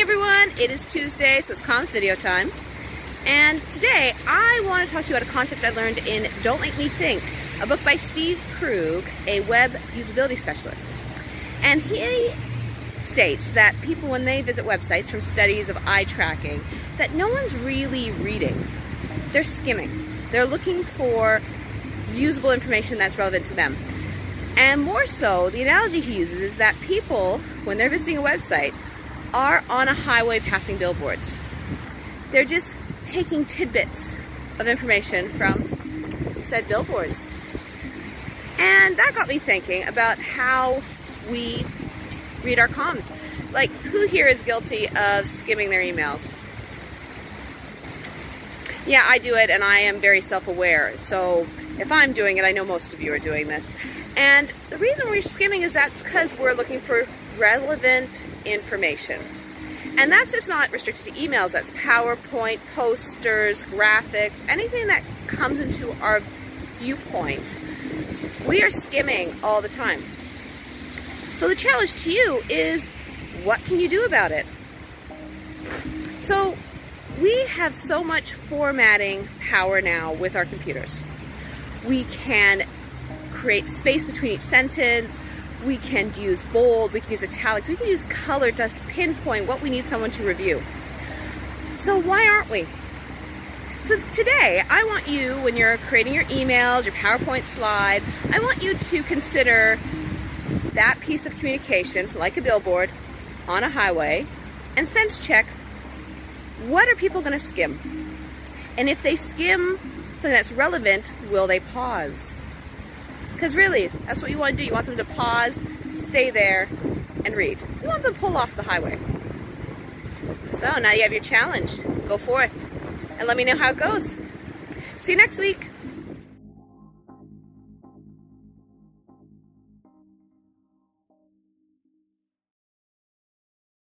everyone, it is Tuesday, so it's comms video time. And today I want to talk to you about a concept I learned in Don't Make Me Think, a book by Steve Krug, a web usability specialist. And he states that people, when they visit websites from studies of eye tracking, that no one's really reading. They're skimming. They're looking for usable information that's relevant to them. And more so, the analogy he uses is that people, when they're visiting a website, are on a highway passing billboards. They're just taking tidbits of information from said billboards. And that got me thinking about how we read our comms. Like, who here is guilty of skimming their emails? Yeah, I do it and I am very self aware. So if I'm doing it, I know most of you are doing this. And the reason we're skimming is that's because we're looking for relevant information. And that's just not restricted to emails, that's PowerPoint, posters, graphics, anything that comes into our viewpoint. We are skimming all the time. So the challenge to you is what can you do about it? So we have so much formatting power now with our computers. We can create space between each sentence. We can use bold, we can use italics, we can use color to pinpoint what we need someone to review. So why aren't we? So today, I want you, when you're creating your emails, your PowerPoint slide, I want you to consider that piece of communication, like a billboard, on a highway, and sense check what are people going to skim? And if they skim something that's relevant, will they pause? Because really, that's what you want to do. You want them to pause, stay there, and read. You want them to pull off the highway. So now you have your challenge. Go forth and let me know how it goes. See you next week.